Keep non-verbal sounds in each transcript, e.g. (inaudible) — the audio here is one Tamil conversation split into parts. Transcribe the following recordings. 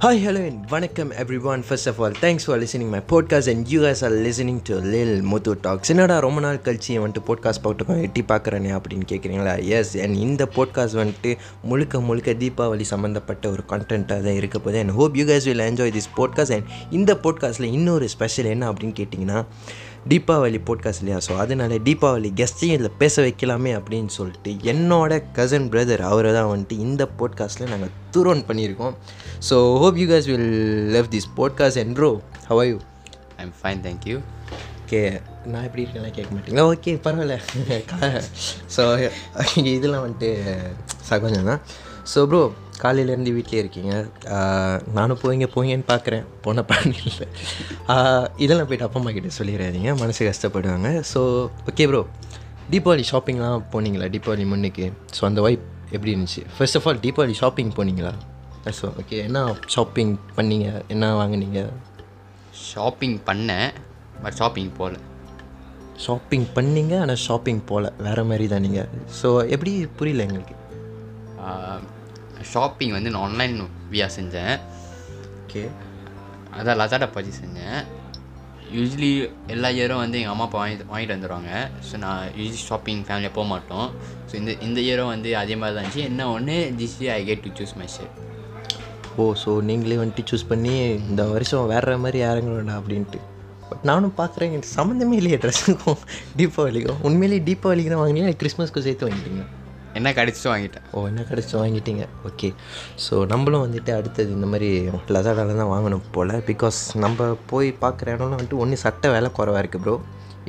ஹாய் ஹலோ வணக்கம் everyone first of all thanks for listening my podcast, and you are are listening to Lil Muthu talks என்னடா ரொம்ப நாள் கழிச்சு என் வந்துட்டு போட்காஸ்ட் போட்டுக்கோ எட்டி பார்க்குறேனே அப்படின்னு கேட்குறீங்களா எஸ் அண்ட் இந்த போட்காஸ்ட் வந்துட்டு முழுக்க முழுக்க தீபாவளி சம்மந்தப்பட்ட ஒரு கண்டென்ட்டாக தான் இருக்க போது and hope you guys will enjoy this podcast. And இந்த போட்காஸ்ட்டில் இன்னொரு ஸ்பெஷல் என்ன அப்படின்னு கேட்டிங்கன்னா தீபாவளி போட்காஸ்ட் இல்லையா? ஸோ அதனால தீபாவளி கெஸ்ட்டையும் இதில் பேச வைக்கலாமே அப்படின்னு சொல்லிட்டு என்னோட கசன் பிரதர் அவரை தான் வந்துட்டு இந்த போட்காஸ்ட்டில் நாங்கள் தூரோன் பண்ணியிருக்கோம். So hope you guys will love this podcast and bro how are you? I'm fine thank you okay நான் எப்படி இருக்கேன்லாம் கேட்க மாட்டீங்களா? ஓகே பரவாயில்ல. (laughs) ஸோ (laughs) இதெல்லாம் வந்துட்டு சகஜம் தான். ஸோ ப்ரோ காலையிலேருந்து வீட்டிலே இருக்கீங்க. நானும் போய்ங்க போய்ங்கன்னு பார்க்குறேன். போன இல்லை. இதெல்லாம் போயிட்டு அப்பா அம்மா கிட்ட சொல்லிடாதீங்க. மனசு கஷ்டப்படுவாங்க. ஸோ ஓகே ப்ரோ தீபாவளி ஷாப்பிங்லாம் போனீங்களா? தீபாவளி முன்னுக்கு. ஸோ அந்த வைப் எப்படி இருந்துச்சு? First of all Deepavali shopping போனீங்களா? ஸோ ஓகே என்ன ஷாப்பிங் பண்ணீங்க? என்ன வாங்குனீங்க? ஷாப்பிங் பண்ணேன். பட் ஷாப்பிங் போகல. ஷாப்பிங் பண்ணீங்க ஆனால் ஷாப்பிங் போகல. வேறு மாதிரி தான் நீங்கள் ஸோ எப்படி புரியல எங்களுக்கு? ஷாப்பிங் வந்து நான் ஆன்லைன் வியா செஞ்சேன். ஓகே அதான் லசாடா பஜி செஞ்சேன். யூஸ்வலி எல்லா இயரும் வந்து எங்கள் அம்மா அப்பா வாங்கி வாங்கிட்டு வந்துடுவாங்க ஸோ நான் யூஸ்வலி ஷாப்பிங் ஃபேமிலியாக போக மாட்டோம். ஸோ இந்த இந்த இயரும் வந்து அதே மாதிரி தான் இருந்துச்சு. என்ன ஒன்று this I get to choose my shirt oh so நீங்களே வந்துட்டு சூஸ் பண்ணி இந்த வருஷம் வேற மாதிரி இறங்கணும்டா அப்படின்ட்டு. பட் நானும் பார்க்குறேன் எனக்கு சம்மந்தமே இல்லையே ட்ரெஸ்ஸுக்கும் தீபாவளிக்கும் உண்மையிலேயே தீபாவளிக்கு தான் வாங்கினீங்க கிறிஸ்மஸ்க்கு சேர்த்து வாங்கிட்டீங்க என்ன கடிச்சிட்டு வாங்கிட்டேன் ஓ என்ன கிடச்சி வாங்கிட்டீங்க? ஓகே ஸோ நம்மளும் வந்துட்டு அடுத்தது இந்த மாதிரி லசாடாவில் தான் வாங்கணும் போல். பிகாஸ் நம்ம போய் பார்க்குற இடம்லாம் வந்துட்டு ஒன்று சட்டை விலை குறவா இருக்குது ப்ரோ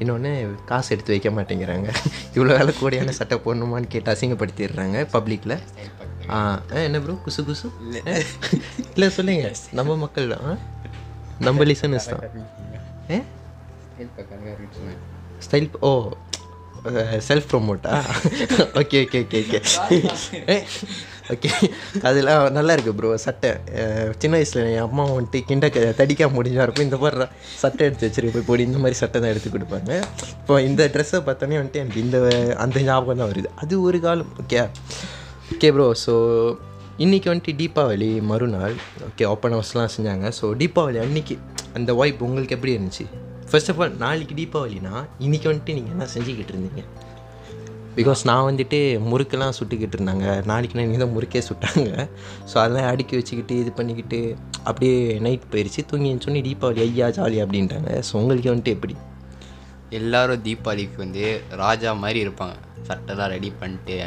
இன்னொன்று காசு எடுத்து வைக்க மாட்டேங்கிறாங்க. (laughs) இவ்வளோ விலை கூடியான சட்டை போடணுமான்னு கேட்டு அசிங்கப்படுத்திடுறாங்க பப்ளிக்கில் ஆ என்ன ப்ரோ குசு குசு? இல்லை. சொல்லுங்க. நம்ம மக்கள் தான். நம்ம லிசனர்ஸ் தான். ஏ? ஸ்டைல் ஓ self promoter okay okay okay okay okay அதெல்லாம் நல்லா இருக்கு ப்ரோ சட்டை. சின்ன வயசில் என் அம்மா வந்துட்டு கிண்டக்க தடிக்க முடிஞ்சா இருக்கும். இந்த மாதிரி சட்டை எடுத்து வச்சிருக்கு போய் போடி. இந்த மாதிரி சட்டை தான் எடுத்து கொடுப்பாங்க. இப்போ இந்த ட்ரெஸ்ஸை பார்த்தோன்னே வந்துட்டு எனக்கு இந்த அந்த ஞாபகம் தான் வருது. அது ஒரு காலம் ஓகே ஓகே ப்ரோ ஸோ இன்றைக்கி வந்துட்டு தீபாவளி மறுநாள் ஓகே ஓப்பன் ஹவுஸ்லாம் செஞ்சாங்க. ஸோ தீபாவளி அன்னைக்கு அந்த வாய்ப்பு உங்களுக்கு எப்படி இருந்துச்சு? ஃபர்ஸ்ட் ஆஃப் ஆல் நாளைக்கு தீபாவளினா இன்றைக்கி வந்துட்டு நீங்கள் என்ன செஞ்சுக்கிட்டு இருந்தீங்க? பிகாஸ் நான் வந்துட்டு முறுக்கெல்லாம் சுட்டுக்கிட்டு இருந்தாங்க. நாளைக்கு நான் தான் முறுக்கே சுட்டாங்க. ஸோ அதெல்லாம் அடுக்கி வச்சுக்கிட்டு இது பண்ணிக்கிட்டு அப்படியே நைட் போயிடுச்சு தூங்கி சொன்னி தீபாவளி ஐயா ஜாலி அப்படின்ட்டாங்க ஸோ உங்களுக்கு வந்துட்டு எப்படி? எல்லாரும் தீபாவளிக்கு வந்து ராஜா மாதிரி இருப்பாங்க. சட்டைலாம் ரெடி பண்ணிட்டு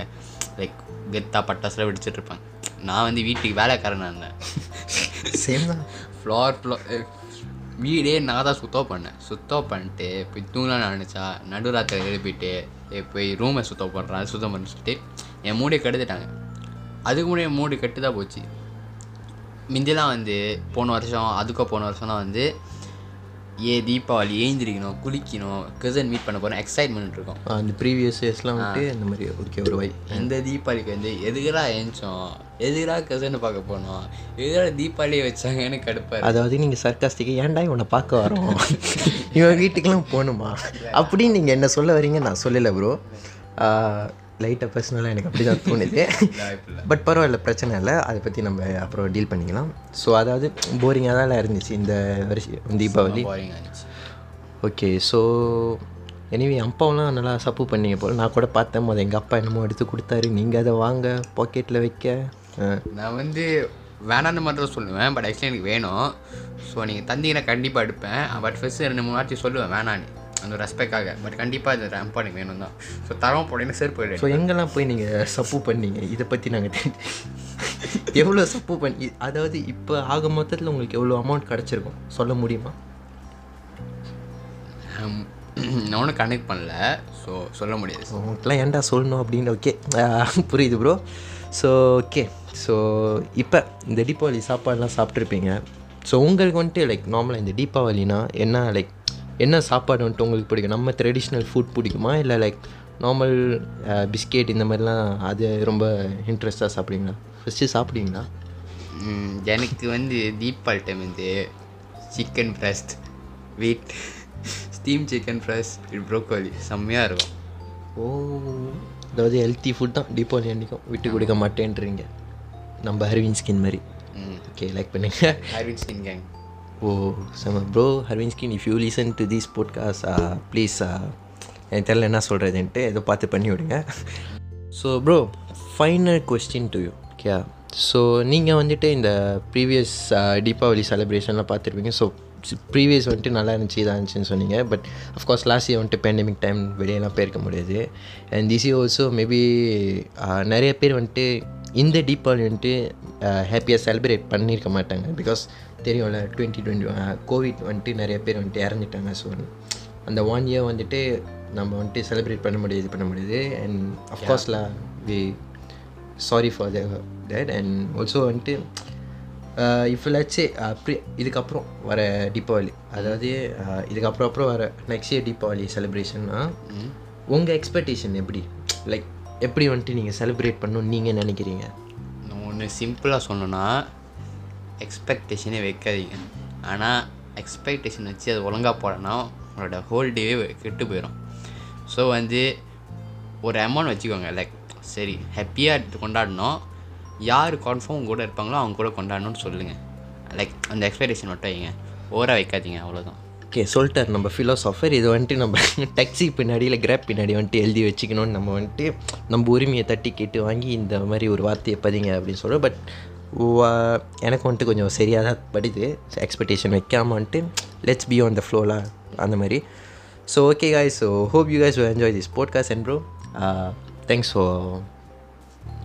லைக் கெத்தா பட்டாசுலாம் வெடிச்சிட்டு இருப்பாங்க. நான் வந்து வீட்டுக்கு வேலைக்காரனாக இருந்தேன். சேம் தான். ஃப்ளார் ஃப்ளோ வீடே நான் தான் சுத்தம் பண்ணேன். சுத்தம் பண்ணிட்டு போய் தூங்கலாம் நினச்சா நடுராத்திரி எழுப்பிட்டு போய் ரூமை சுத்தம் பண்ணுறேன் சுத்தம் பண்ண சொல்லிட்டு என் மூடியை கெடுத்துட்டாங்க. அதுக்கு முன்னாடி என் மூடி கெட்டு தான் போச்சு. மிந்திலாம் வந்து போன வருஷம் அதுக்கும் போன வருஷம்லாம் வந்து ஏ தீபாவளி ஏந்திரிக்கணும் குளிக்கணும் கசன் மீட் பண்ண போகிறோம் எக்ஸைட்மெண்ட் இருக்கும். அந்த ப்ரீவியஸ் இயர்ஸ்லாம் வந்துட்டு இந்த மாதிரி ஓகே ஒரு வைப் இந்த தீபாவளிக்கு வந்து எதுக்குடா ஏஞ்சோம்? எதுக்குடா கசன்னு பார்க்க போனோம்? எதுக்குடா தீபாவளியை வச்சாங்கன்னு கடுப்பாரு. அதாவது நீங்கள் சர்க்காஸ்டிக்கு ஏன்டா இவனை பார்க்க வரோம்? இவன் வீட்டுக்கெல்லாம் போகணுமா? (laughs) அப்படின்னு நீங்கள் என்ன சொல்ல வரீங்க நான் சொல்லலை ப்ரோ லைட்டாக பர்சனலாக எனக்கு அப்படி தான் தோணுது (laughs) பட் பரவாயில்ல பிரச்சனை இல்லை. அதை பற்றி நம்ம அப்புறம் டீல் பண்ணிக்கலாம். ஸோ அதாவது போரிங்காக தான் இருந்துச்சு இந்த வருஷம் தீபாவளி. ஓகே ஸோ எனிவே அப்பாவெலாம் நல்லா சப்பு பண்ணீங்க போல். நான் கூட பார்த்தேன். போது எங்கள் அப்பா என்னமோ எடுத்து கொடுத்தாரு. நீங்கள் அதை வாங்க பாக்கெட்டில் வைக்க. நான் வந்து வேணான்னு மட்டும் சொல்லுவேன். பட் ஆக்சுவலி எனக்கு வேணும். ஸோ நீங்கள் தந்தீங்கன்னா கண்டிப்பாக எடுப்பேன். பட் ஃபஸ்ட்டு ரெண்டு மூணு வாட்டி சொல்லுவேன் வேணான்னு அந்த ரெஸ்பெக்டாக பட் கண்டிப்பாக இது ரேம்ப் எனக்கு வேணும் தான் ஸோ தரம் போட்டேன்னு செருப்பு ஸோ எங்கெல்லாம் போய் நீங்கள் சப்பு பண்ணீங்க? இதை பற்றி நாங்கள் எவ்வளோ சப்பு பண்ணி அதாவது இப்போ ஆக மொத்தத்தில் உங்களுக்கு எவ்வளோ அமௌண்ட் கிடச்சிருக்கும்? சொல்ல முடியுமா? நான் ஒன்றும் கனெக்ட் பண்ணல. ஸோ சொல்ல முடியாது. ஸோ உங்களுக்குலாம் ஏன்டா சொல்லணும் அப்படின்னு ஓகே புரியுது ப்ரோ ஸோ ஓகே ஸோ இப்போ இந்த தீபாவளி சாப்பாடுலாம் சாப்பிட்ருப்பீங்க ஸோ உங்களுக்கு வந்துட்டு லைக் நார்மலாக இந்த தீபாவளினா என்ன லைக் என்ன சாப்பாடு வந்துட்டு உங்களுக்கு பிடிக்கும்? நம்ம ட்ரெடிஷ்னல் ஃபுட் பிடிக்குமா? இல்லை லைக் நார்மல் பிஸ்கெட் இந்த மாதிரிலாம் அது ரொம்ப இன்ட்ரெஸ்ட்டாக சாப்பிடுவீங்களா? ஃபஸ்ட்டு சாப்பிடுவீங்களா? எனக்கு வந்து தீபாவளி டைம் வந்து சிக்கன் பிரஸ்ட் வீட் ஸ்டீம் சிக்கன் ஃப்ரெஷ் ப்ரோக்கோலி செம்மையாக இருக்கும். ஓ அதாவது ஹெல்த்தி ஃபுட் தான். தீபாவளி அன்றைக்கும் விட்டு கொடுக்க மாட்டேன்றீங்க. நம்ம அரவிந்த் ஸ்கின் மாதிரி. ம். ஓகே லைக் பண்ணுங்க. ஹர்வின் ஸ்கின் கேங் ஓ செம bro ஹர்வின்ஸ்கின் if you listen to this podcast please எனக்கு தெரில என்ன சொல்கிறதுன்ட்டு ஏதோ பார்த்து பண்ணி விடுங்க. So bro final question to you okay so நீங்கள் வந்துட்டு இந்த ப்ரீவியஸ் தீபாவளி செலிப்ரேஷன்லாம் பார்த்துருப்பீங்க. ஸோ ப்ரீவியஸ் வந்துட்டு நல்லா இருந்துச்சு இதாக இருந்துச்சுன்னு சொன்னீங்க. But of course last year வந்துட்டு பேண்டமிக் டைம் வெளியெல்லாம் போயிருக்க முடியாது. And this year also maybe நிறைய பேர் வந்துட்டு இந்த தீபாவளி வந்துட்டு ஹாப்பியாக செலிப்ரேட் பண்ணியிருக்க மாட்டாங்க. பிகாஸ் தெரியும்ல டுவெண்ட்டி டுவெண்ட்டி கோவிட் வந்துட்டு நிறைய பேர் வந்துட்டு இறந்துட்டாங்க. ஸோ அந்த ஒன் இயர் வந்துட்டு நம்ம வந்துட்டு செலிப்ரேட் பண்ண முடியாது பண்ண முடியாது. And அஃப்கோர்ஸ்ல we sorry for the that and also வந்துட்டு இஃப் லட்சே அப்படி இதுக்கப்புறம் வர தீபாவளி அதாவது இதுக்கப்புறம் அப்புறம் வர நெக்ஸ்ட் இயர் தீபாவளி செலிப்ரேஷன்னா உங்கள் எக்ஸ்பெக்டேஷன் எப்படி? லைக் எப்படி வந்துட்டு நீங்கள் செலிப்ரேட் பண்ணணும்னு நீங்கள் நினைக்கிறீங்க? நான் ஒன்று சிம்பிளாக சொல்லணும்னா எக்ஸ்பெக்டேஷனே வைக்காதீங்க. ஆனால் எக்ஸ்பெக்டேஷன் வச்சு அது ஒழுங்காக போடனா உங்களோட ஹோல் டேவே கெட்டு போயிடும் ஸோ வந்து ஒரு அமௌண்ட் வச்சுக்கோங்க. லைக் சரி ஹாப்பியாக கொண்டாடணும். யார் கன்ஃபார்ம் கூட இருப்பாங்களோ அவங்க கூட கொண்டாடணும்னு சொல்லுங்கள் லைக் அந்த எக்ஸ்பெக்டேஷன் மட்டும் வைங்க. ஓவராக வைக்காதீங்க அவ்வளோதான் ஓகே சொல்லிட்டார் நம்ம ஃபிலோசாஃபர் இது வந்துட்டு நம்ம (laughs) டாக்ஸி பின்னாடி இல்லை கிராப் பின்னாடி வந்துட்டு எழுதி வச்சுக்கணும்னு நம்ம வந்துட்டு நம்ம உரிமையை தட்டி கேட்டு வாங்கி இந்த மாதிரி ஒரு வார்த்தையை பதிங்க அப்படின்னு சொல்கிறோம் பட் எனக்கு வந்துட்டு கொஞ்சம் சரியாக தான் படுது. எக்ஸ்பெக்டேஷன் வைக்காம வந்துட்டு லெட்ஸ் பி ஆன் த ஃப்ளோலாம் அந்த மாதிரி. So okay guys so hope you this podcast and bro uh, thanks for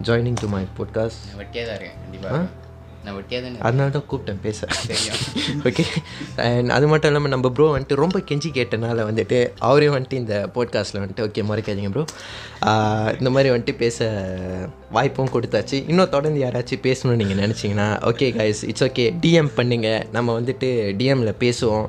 joining to my podcast. நான் வெட்டியாக தான் இருக்கேன் கண்டிப்பாக நான் வெட்டியாக தான். அதனால தான் கூப்பிட்டேன் பேச. ஓகே அண்ட் (laughs) அது மட்டும் இல்லாமல் நம்ம ப்ரோ வந்துட்டு ரொம்ப கெஞ்சி கேட்டனால வந்துட்டு அவரையும் வந்துட்டு இந்த போட்காஸ்ட்டில் வந்துட்டு ஓகே மறைக்காதீங்க ப்ரோ இந்த மாதிரி வந்துட்டு பேச வாய்ப்பும் கொடுத்தாச்சு. இன்னும் தொடர்ந்து யாராச்சும் பேசணும்னு நீங்கள் நினச்சிங்கன்னா okay guys it's okay DM பண்ணுங்க. நம்ம வந்துட்டு டிஎம்மில் பேசுவோம்.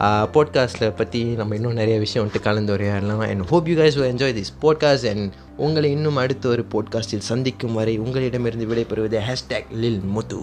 போட்காஸ்ட்டில் பற்றி நம்ம இன்னும் நிறைய விஷயம் வந்துட்டு கலந்து உரையாடலாம். And hope you guys enjoy this podcast and உங்களை இன்னும் அடுத்த ஒரு போட்காஸ்டில் சந்திக்கும் வரை உங்களிடமிருந்து விடைபெறுவது ஹேஷ்டேக் லில் முத்து